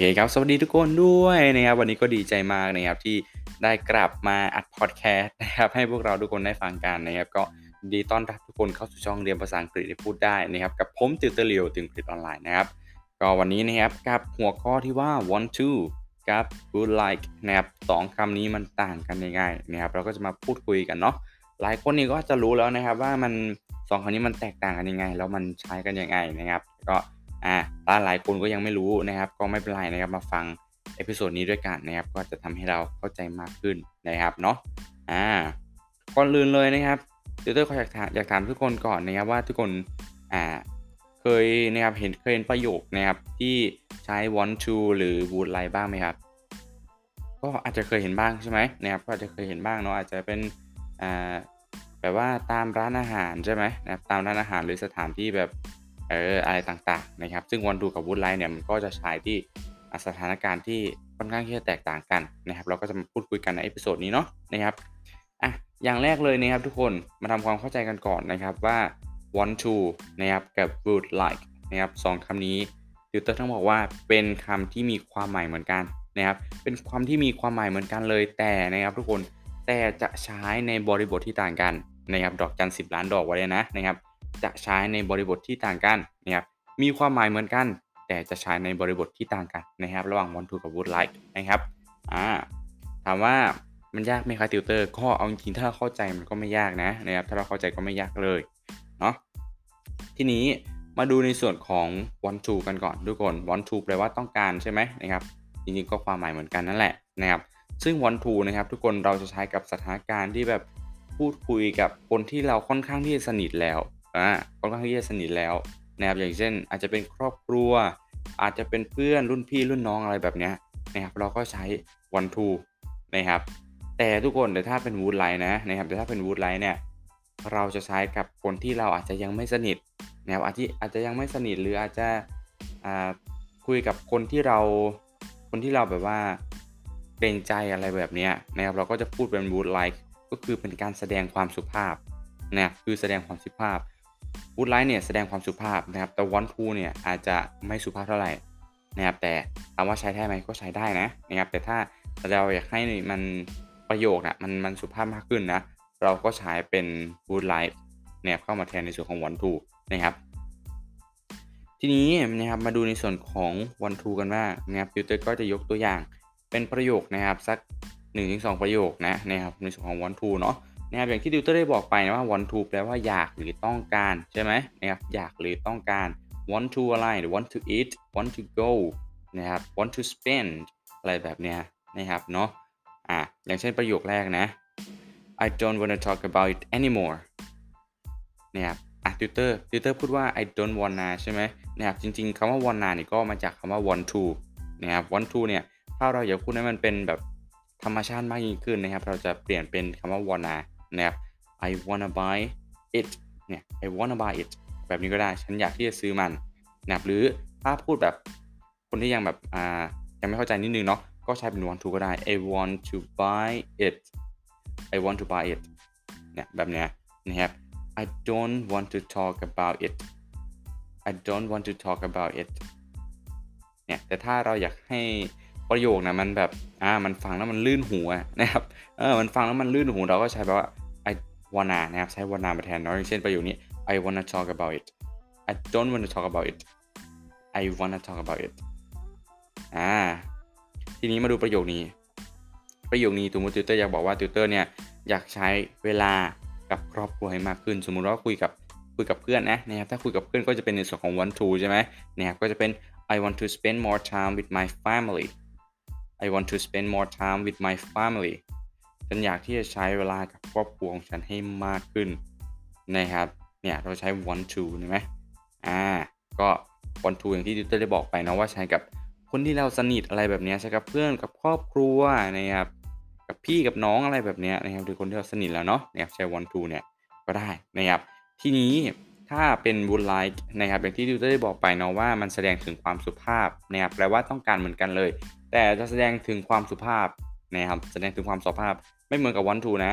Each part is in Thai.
เคครับ สวัสดีทุกคนด้วยนะครับ วันนี้ก็ดีใจมากนะครับที่ได้กลับมาอัดพอดแคสต์นะครับให้พวกเราทุกคนได้ฟังกันนะครับ ก็ดีต้อนรับทุกคนเข้าสู่ช่องเรียนภาษาอังกฤษให้พูดได้นะครับ กับผมติวเตอร์เลียวถึงอังกฤษออนไลน์นะครับ ก็วันนี้นะครับกับหัวข้อที่ว่า want to กับ would like นะครับสองคำนี้มันต่างกันยังไงนะครับ เราก็จะมาพูดคุยกันเนาะหลายคนนี่ก็จะรู้แล้วนะครับว่ามันสองคำนี้มันแตกต่างกันยังไง แล้วมันใช้กันยังไงนะครับ ก็ อ่าถ้าหลายคนก็ยังไม่รู้นะครับ ก็ไม่เป็นไรนะครับมาฟัง episode นี้ด้วยกันนะครับ ก็จะทำให้เราเข้าใจมากขึ้นนะครับเนาะอ่าก่อนอื่นเลยนะครับติวเตอร์ขออยากถามอยากถามทุกคนก่อนนะครับว่าทุกคนอ่าเคยนะครับเห็นเคยเห็นประโยคนะครับที่ใช้ want to หรือ would like บ้างไหมครับ ก็อาจจะเคยเห็นบ้างใช่ไหมนะครับก็อาจจะเคยเห็นบ้างเนาะอาจจะเป็นอ่าแบบว่าตามร้านอาหารใช่ไหมนะครับตามร้านอาหารหรือสถานที่แบบ เอออะไรต่างๆนะครับ ซึ่ง want to กับ would like เนี่ยมันก็จะใช้ที่สถานการณ์ที่ค่อนข้างที่จะแตกต่างกันนะครับ เราก็จะมาพูดคุยกันใน episode นี้เนาะนะครับอะอย่างแรกเลยนะครับทุกคนมาทำความเข้าใจกันก่อนนะครับว่า want to นะครับกับ would like นะครับสองคำนี้ติวเตอร์ต้องบอกว่าเป็นคำที่มีความหมายเหมือนกันนะครับ เป็นคำที่มีความหมายเหมือนกันเลยแต่นะครับทุกคนแต่จะใช้ในบริบทที่ต่างกันนะครับดอกจันสิบล้านดอกไว้เลยนะนะครับ จะใช้ในบริบทที่ต่างกันนะครับมีความหมายเหมือนกัน แต่จะใช้ในบริบทที่ต่างกันนะครับ ระหว่าง want to กับ would like นะครับอ่าถามว่ามันยากไหมครับติวเตอร์ก็เอาจริงถ้าเราเข้าใจมันก็ไม่ยากนะนะครับถ้าเราเข้าใจก็ไม่ยากเลยเนาะทีนี้มาดูในส่วนของ want to กันก่อนทุกคน want to แปลว่าต้องการใช่ไหมนะครับจริงๆก็ความหมายเหมือนกันนั่นแหละนะครับซึ่ง want to นะครับทุกคนเราจะใช้กับสถานการณ์ที่แบบพูดคุยกับคนที่เราค่อนข้างที่จะสนิทแล้ว อ่าค่อนข้างที่จะสนิทแล้วนะครับอย่างเช่น อาจจะเป็นครอบครัว อาจจะเป็นเพื่อนรุ่นพี่รุ่นน้องอะไรแบบนี้นะครับเราก็ใช้ one two นะครับแต่ทุกคนแต่ถ้าเป็น would like นะนะครับแต่ถ้าเป็น would like เนี่ยเราจะใช้กับคนที่เราอาจจะยังไม่สนิทนะครับอาจจะอาจจะยังไม่สนิทหรืออาจจะคุยกับคนที่เราคนที่เราแบบว่าเกรงใจอะไรแบบนี้นะครับเราก็จะพูดเป็น would like ก็คือเป็นการแสดงความสุภาพนะคือแสดงความสุภาพ would like เนี่ยแสดงความสุภาพนะครับ แต่ want to เนี่ยอาจจะไม่สุภาพเท่าไหร่นะครับ แต่ถามว่าใช้ได้ไหมก็ใช้ได้นะนะครับ แต่ถ้าเราอยากให้มันประโยคนะมันมันสุภาพมากขึ้นนะ เราก็ใช้เป็น would like เนี่ยเข้ามาแทนในส่วนของ want toนะครับ ทีนี้นะครับมาดูในส่วนของ want to กันว่านะครับติวเตอร์ก็จะยกตัวอย่างเป็นประโยคนะครับสัก1-2ประโยคนะนะครับในส่วนของ want to เนาะ นะครับอย่างที่ติวเตอร์ได้บอกไปนะว่า want to แปลว่าอยากหรือต้องการใช่ไหมนะครับอยากหรือต้องการ want to อะไร want to eat want to go นะครับ want to spend อะไรแบบเนี้ยนะครับเนาะอะอย่างเช่นประโยคแรกนะ I don't want to talk about it anymore นะครับอะติวเตอร์ติวเตอร์พูดว่า I don't wanna ใช่ไหมนะครับจริงๆคำว่า wanna นี่ก็มาจากคำว่า want to นะครับ want to เนี่ยถ้าเราอยากพูดให้มันเป็นแบบธรรมชาติมากยิ่งขึ้นนะครับ เราจะเปลี่ยนเป็นคำว่า wanna นะครับ I wanna buy it เนี่ย I wanna buy it แบบนี้ก็ได้ฉันอยากที่จะซื้อมันนะครับหรือถ้าพูดแบบคนที่ยังแบบอ่ายังไม่เข้าใจนิดนึงเนาะก็ใช้เป็น want to ก็ได้ I want to buy it I want to buy it เนี่ยแบบเนี้ยนะครับ I don't want to talk about it I don't want to talk about it เนี่ยแต่ถ้าเราอยากให้ประโยคนะมันแบบอ่ามันฟังแล้วมันลื่นหูนะครับเออมันฟังแล้วมันลื่นหูเราก็ใช้แบบว่า wanna นะครับใช้ wanna มาแทนเนาะอย่างเช่นประโยคนี้ I wanna talk about it I don't wanna talk about it I wanna talk about it อ่าทีนี้มาดูประโยคนี้ ประโยคนี้สมมติติวเตอร์อยากบอกว่าติวเตอร์เนี่ยอยากใช้เวลากับครอบครัวให้มากขึ้น สมมุติว่าคุยกับคุยกับเพื่อนนะนะครับถ้าคุยกับเพื่อนก็จะเป็นในส่วนของ want to ใช่ไหมนะครับก็จะเป็น I want to spend more time with my family I want to spend more time with my family ฉันอยากที่จะใช้เวลากับครอบครัวของฉันให้มากขึ้นนะครับ เนี่ยเราใช้ want to ใช่ไหมอ่า ก็ want to อย่างที่ติวเตอร์ได้บอกไปนะว่าใช้กับคนที่เราสนิทอะไรแบบนี้ใช้กับเพื่อนกับครอบครัวนะครับ กับพี่กับน้องอะไรแบบนี้นะครับหรือคนที่เราสนิทแล้วเนาะนะครับใช้ want to เนี่ยก็ได้นะครับ ทีนี้ถ้าเป็น would like นะครับอย่างที่ติวเตอร์ได้บอกไปเนาะว่ามันแสดงถึงความสุภาพนะครับแปลว่าต้องการเหมือนกันเลย แต่จะแสดงถึงความสุภาพนะครับแสดงถึงความสุภาพ ไม่เหมือนกับวันทูนะ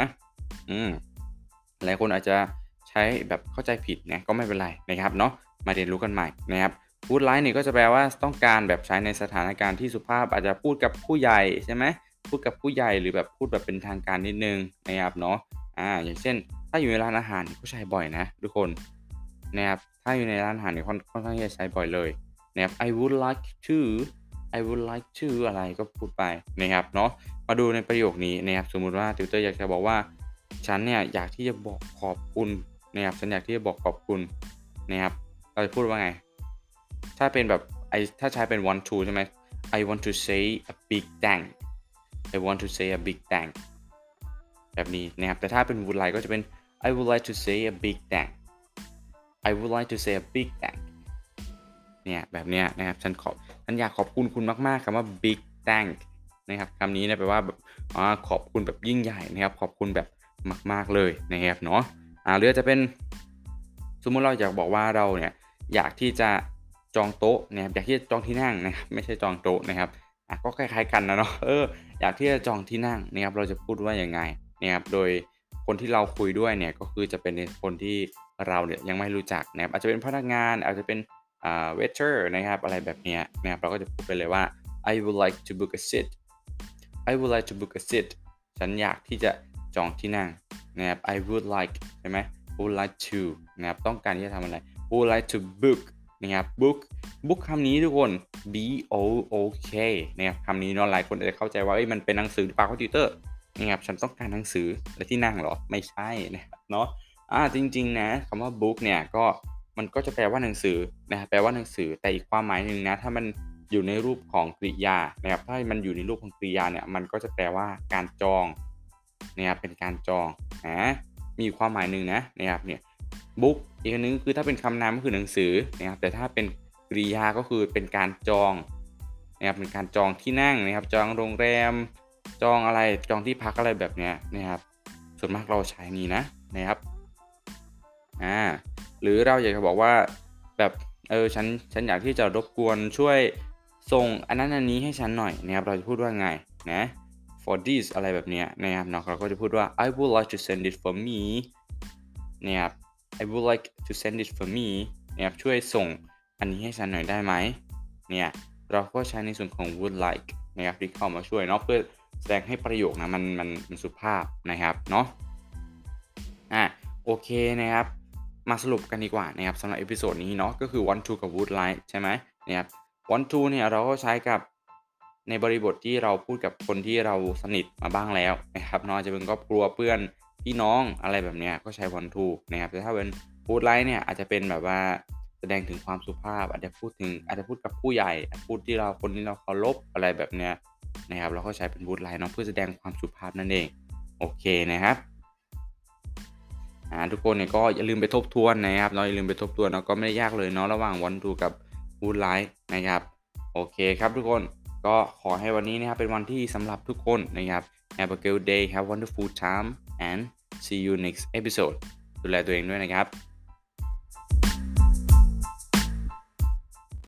อืมหลายคนอาจจะใช้แบบเข้าใจผิดนะก็ไม่เป็นไรนะครับเนาะมาเรียนรู้กันใหม่นะครับ would like เนี่ยก็จะแปลว่าต้องการแบบใช้ในสถานการณ์ที่สุภาพอาจจะพูดกับผู้ใหญ่ใช่ไหมพูดกับผู้ใหญ่หรือแบบพูดแบบเป็นทางการนิดนึงนะครับเนาะอ่าอย่างเช่น ถ้าอยู่ในร้านอาหารก็ใช้บ่อยนะทุกคนนะครับถ้าอยู่ในร้านอาหารเนี่ยค่อนข้างจะใช้บ่อยเลยนะครับ I would like to I would like to อะไรก็พูดไปนะครับเนาะ มาดูในประโยคนี้นะครับสมมุติว่าติวเตอร์อยากจะบอกว่าฉันเนี่ยอยากที่จะบอกขอบคุณนะครับฉันอยากที่จะบอกขอบคุณนะครับเราจะพูดว่าไง ถ้าเป็นแบบไอถ้าใช้เป็น want to ใช่ไหม I want to say a big thank I want to say a big thank แบบนี้นะครับแต่ถ้าเป็น would like ก็จะเป็น I would like to say a big thank I would like to say a big thank เนี่ยแบบเนี้ยนะครับฉันขอบฉันอยากขอบคุณคุณมากๆคำว่า big thank นะครับคำนี้นี่ยแปลว่าแบบอขอบคุณแบบยิ่งใหญ่นะครับ ขอบคุณแบบมาก ๆเลยนะครับเนาะอ่าหรือจะเป็นสมมุติเราอยากบอกว่าเราเนี่ยอยากที่จะจองโต๊ะนะครับอยากที่จะจองที่นั่งนะครับไม่ใช่จองโต๊ะนะครับอะก็คล้ายๆกันนะเนาะเอออยากที่จะจองที่นั่งนะครับเราจะพูดว่าอย่างไงนะครับโดยคนที่เราคุยด้วยเนี่ยก็คือจะเป็นคนที่เราเนี่ยยังไม่รู้จักนะครับอาจจะเป็นพนักงานอาจจะเป็นอ่า waiter นะครับอะไรแบบเนี้ยนะครับเราก็จะพูดไปเลยว่า I would like to book a seat I would like to book a seat ฉันอยากที่จะจองที่นั่งนะครับ I would like ใช่ไหม would like to นะครับต้องการที่จะทำอะไร would like to book นะครับ book book คำนี้ทุกคน b o o k นะครับคำนี้เนาะหลายคนอาจจะเข้าใจว่ามันเป็นหนังสือหรือเปล่าคอมพิวเตอร์นะครับฉันต้องการหนังสือและที่นั่งเหรอไม่ใช่นะครับเนาะอ่าจริง ๆ นะคำว่า book เนี่ยก็มันก็จะแปลว่าหนังสือนะครับแปลว่าหนังสือแต่อีกความหมายหนึ่งนะถ้ามัน อยู่ในรูปของกริยานะครับถ้ามันอยู่ในรูปของกริยาเนี่ยมันก็จะแปลว่าการจองนะครับเป็นการจองนะมีความหมายหนึ่งนะนะครับเนี่ยบุ๊กอีกอันนึงคือถ้าเป็นคำนามก็คือหนังสือนะครับแต่ถ้าเป็นกริยาก็คือเป็นการจองนะครับเป็นการจองที่นั่งนะครับ จองโรงแรม จองอะไรจองที่พักอะไรแบบเนี้ยนะครับ ส่วนมากเราใช้นี้นะนะครับอ่าหรือเราอยากจะบอกว่าแบบเออฉันฉันอยากที่จะรบกวนช่วย ส่งอันนั้นอันนี้ให้ฉันหน่อยนะครับเราจะพูดว่าไงนะ for this อะไรแบบนี้นะครับเนาะเราก็จะพูดว่า I would like to send it for me นะครับ I would like to send it for me นะครับช่วยส่งอันนี้ให้ฉันหน่อยได้ไหมเนี่ยเราก็ใช้ในส่วนของ would like นะครับที่เข้ามาช่วยเนาะเพื่อแสดงให้ประโยคนะมันมันมันสุภาพนะครับเนาะอะโอเคนะครับมาสรุปกันดีกว่านะครับสำหรับ episode นี้เนาะก็คือ want to กับ would like ใช่ไหมนะครับ want to เนี่ยเราก็ใช้กับในบริบทที่เราพูดกับคนที่เราสนิทมาบ้างแล้วนะครับนาะจะเป็นครอบครัวเพื่อนพี่น้องอะไรแบบเนี้ยก็ใช้ want to นะครับแต่ถ้าเป็น would like เนี่ยอาจจะเป็นแบบว่าแสดงถึงความสุภาพ อาจจะพูดถึงอาจจะพูดกับผู้ใหญ่พูดที่เราคนที่เราเคารพอะไรแบบเนี้ยนะครับเราก็ใช้เป็น would like เนาะเพื่อแสดงความสุภาพนั่นเองโอเคนะครับทุกคนเนี่ยก็อย่าลืมไปทบทวนนะครับเราอย่าลืมไปทบทวนเนาะก็ไม่ได้ยากเลยเนาะระหว่าง want to กับ would like นะครับ โอเคครับทุกคนก็ขอให้วันนี้นะครับเป็นวันที่สำหรับทุกคนนะครับ Have a good day have a wonderful time and see you next episode ดูแลตัวเองด้วยนะครับ